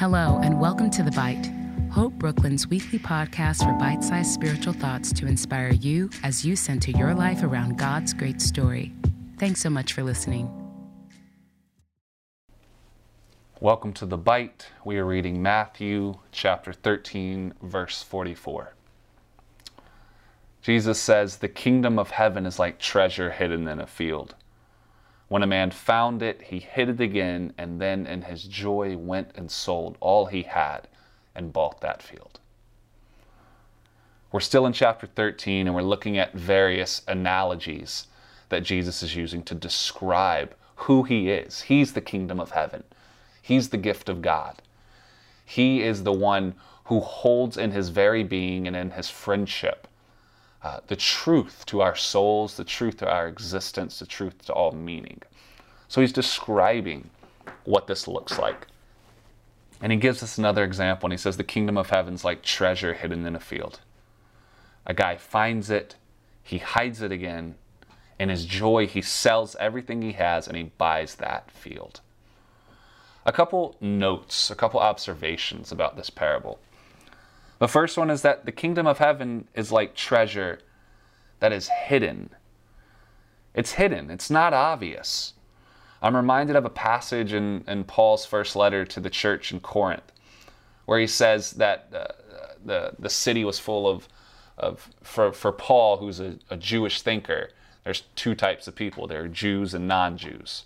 Hello, and welcome to The Bite, Hope Brooklyn's weekly podcast for bite sized spiritual thoughts to inspire you as you center your life around God's great story. Thanks so much for listening. Welcome to The Bite. We are reading Matthew chapter 13, verse 44. Jesus says, The kingdom of heaven is like treasure hidden in a field. When a man found it, he hid it again, and then in his joy went and sold all he had and bought that field. We're still in chapter 13, and we're looking at various analogies that Jesus is using to describe who he is. He's the kingdom of heaven, he's the gift of God. He is the one who holds in his very being and in his friendship uh, the truth to our souls, the truth to our existence, the truth to all meaning. So he's describing what this looks like. And he gives us another example, and he says, The kingdom of heaven's like treasure hidden in a field. A guy finds it, he hides it again. In his joy, he sells everything he has and he buys that field. A couple notes, a couple observations about this parable. The first one is that the kingdom of heaven is like treasure that is hidden. It's hidden, it's not obvious. I'm reminded of a passage in, in Paul's first letter to the church in Corinth where he says that uh, the, the city was full of, of for, for Paul, who's a, a Jewish thinker, there's two types of people there are Jews and non Jews.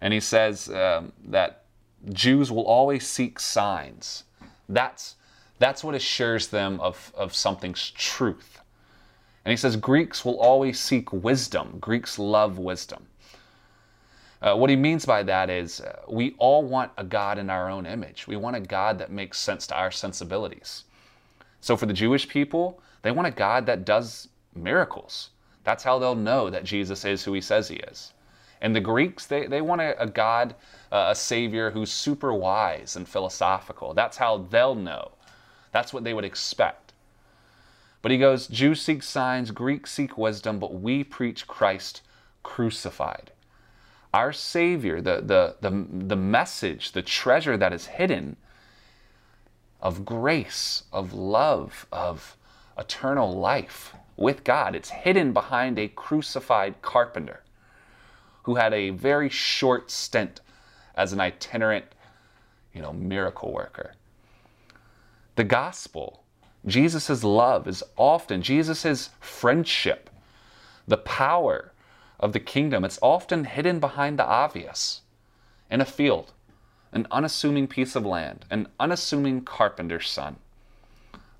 And he says um, that Jews will always seek signs. That's that's what assures them of, of something's truth. And he says Greeks will always seek wisdom. Greeks love wisdom. Uh, what he means by that is uh, we all want a God in our own image. We want a God that makes sense to our sensibilities. So for the Jewish people, they want a God that does miracles. That's how they'll know that Jesus is who he says he is. And the Greeks, they, they want a, a God, uh, a Savior who's super wise and philosophical. That's how they'll know that's what they would expect. But he goes, Jews seek signs, Greeks seek wisdom, but we preach Christ crucified. Our Savior, the, the, the, the message, the treasure that is hidden of grace, of love, of eternal life with God, it's hidden behind a crucified carpenter who had a very short stint as an itinerant, you know, miracle worker the gospel. Jesus' love is often, Jesus' friendship, the power of the kingdom, it's often hidden behind the obvious. In a field, an unassuming piece of land, an unassuming carpenter's son,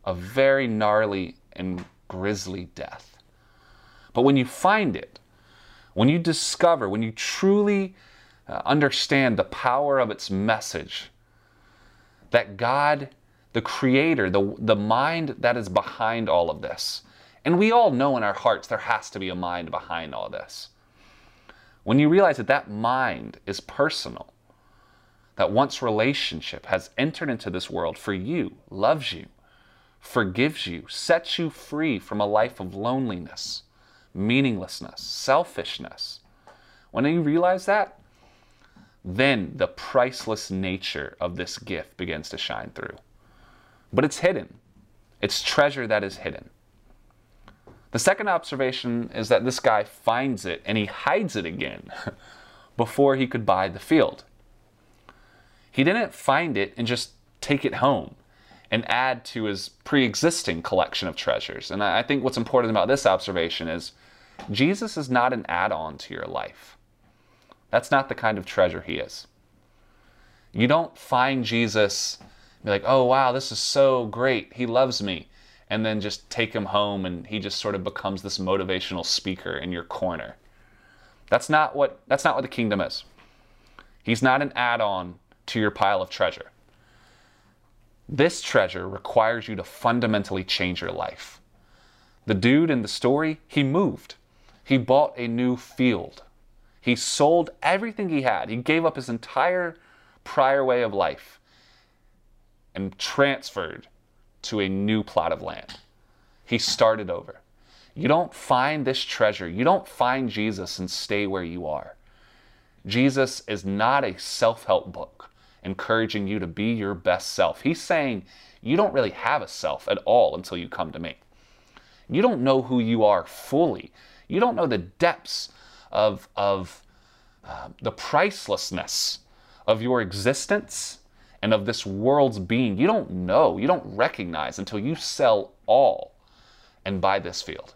a very gnarly and grisly death. But when you find it, when you discover, when you truly uh, understand the power of its message, that God the creator, the, the mind that is behind all of this. And we all know in our hearts there has to be a mind behind all this. When you realize that that mind is personal, that once relationship has entered into this world for you, loves you, forgives you, sets you free from a life of loneliness, meaninglessness, selfishness. When you realize that, then the priceless nature of this gift begins to shine through but it's hidden. It's treasure that is hidden. The second observation is that this guy finds it and he hides it again before he could buy the field. He didn't find it and just take it home and add to his pre existing collection of treasures. And I think what's important about this observation is Jesus is not an add on to your life. That's not the kind of treasure he is. You don't find Jesus be like, oh, wow, this is so great. He loves me. And then just take him home and he just sort of becomes this motivational speaker in your corner. That's not what, that's not what the kingdom is. He's not an add on to your pile of treasure. This treasure requires you to fundamentally change your life. The dude in the story, he moved. He bought a new field. He sold everything he had. He gave up his entire prior way of life and transferred to a new plot of land. He started over. You don't find this treasure, you don't find Jesus and stay where you are. Jesus is not a self help book, encouraging you to be your best self. He's saying you don't really have a self at all until you come to me. You don't know who you are fully. You don't know the depths of, of uh, the pricelessness of your existence and of this world's being. You don't know, you don't recognize until you sell all and buy this field.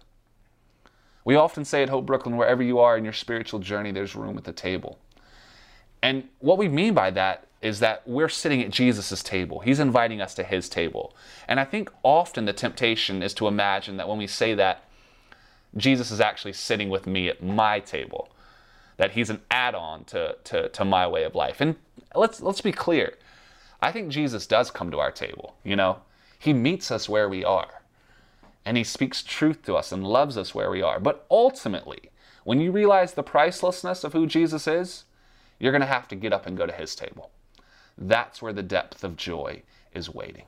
We often say at Hope Brooklyn, wherever you are in your spiritual journey, there's room at the table. And what we mean by that is that we're sitting at Jesus' table. He's inviting us to his table. And I think often the temptation is to imagine that when we say that, Jesus is actually sitting with me at my table, that he's an add on to, to, to my way of life. And let's, let's be clear I think Jesus does come to our table, you know? He meets us where we are. And he speaks truth to us and loves us where we are. But ultimately, when you realize the pricelessness of who Jesus is, you're going to have to get up and go to his table. That's where the depth of joy is waiting.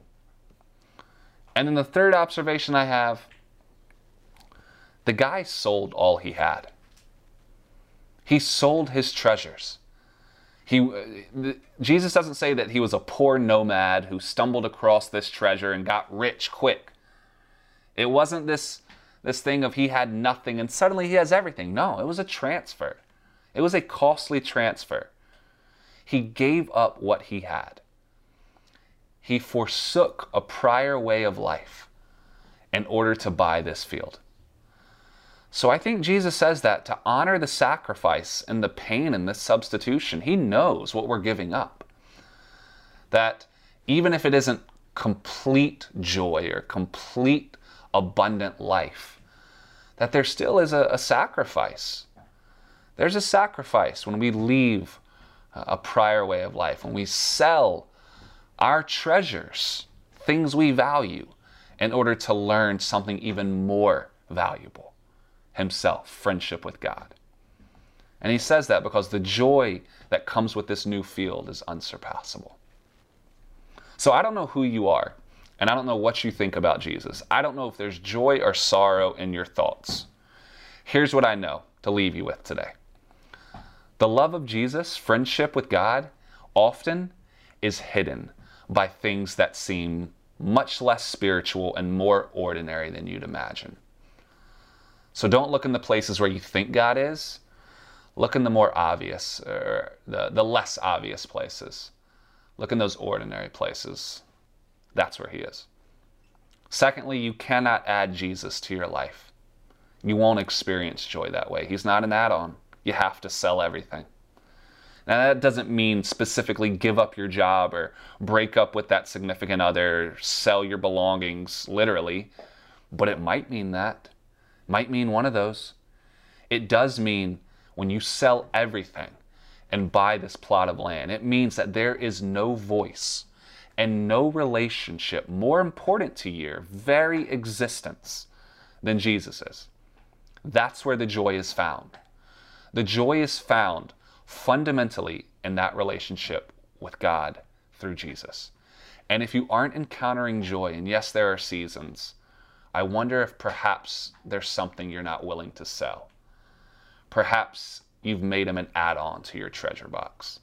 And then the third observation I have the guy sold all he had. He sold his treasures. He, uh, Jesus doesn't say that he was a poor nomad who stumbled across this treasure and got rich quick. It wasn't this, this thing of he had nothing and suddenly he has everything. No, it was a transfer. It was a costly transfer. He gave up what he had. He forsook a prior way of life in order to buy this field. So I think Jesus says that to honor the sacrifice and the pain in this substitution. He knows what we're giving up. That even if it isn't complete joy or complete abundant life, that there still is a, a sacrifice. There's a sacrifice when we leave a prior way of life, when we sell our treasures, things we value, in order to learn something even more valuable Himself, friendship with God. And He says that because the joy that comes with this new field is unsurpassable. So I don't know who you are, and I don't know what you think about Jesus. I don't know if there's joy or sorrow in your thoughts. Here's what I know to leave you with today. The love of Jesus, friendship with God, often is hidden by things that seem much less spiritual and more ordinary than you'd imagine. So don't look in the places where you think God is. Look in the more obvious, or the, the less obvious places. Look in those ordinary places. That's where He is. Secondly, you cannot add Jesus to your life. You won't experience joy that way. He's not an add on you have to sell everything. Now, that doesn't mean specifically give up your job or break up with that significant other, sell your belongings, literally, but it might mean that. Might mean one of those. It does mean when you sell everything and buy this plot of land, it means that there is no voice and no relationship more important to your very existence than Jesus is. That's where the joy is found. The joy is found fundamentally in that relationship with God through Jesus. And if you aren't encountering joy, and yes, there are seasons, I wonder if perhaps there's something you're not willing to sell. Perhaps you've made him an add on to your treasure box.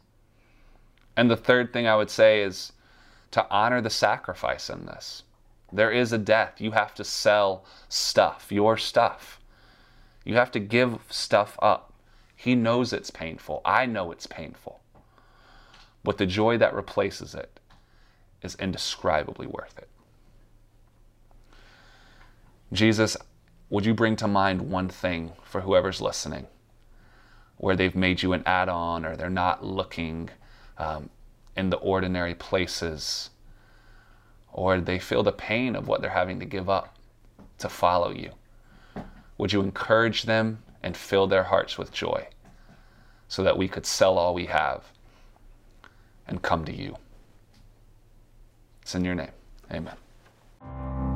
And the third thing I would say is to honor the sacrifice in this. There is a death. You have to sell stuff, your stuff. You have to give stuff up. He knows it's painful. I know it's painful. But the joy that replaces it is indescribably worth it. Jesus, would you bring to mind one thing for whoever's listening where they've made you an add on or they're not looking um, in the ordinary places or they feel the pain of what they're having to give up to follow you? Would you encourage them and fill their hearts with joy so that we could sell all we have and come to you. It's in your name. Amen.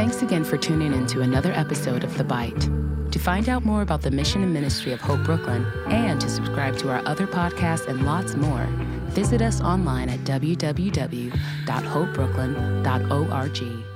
Thanks again for tuning in to another episode of The Bite. To find out more about the mission and ministry of Hope Brooklyn and to subscribe to our other podcasts and lots more, visit us online at www.hopebrooklyn.org.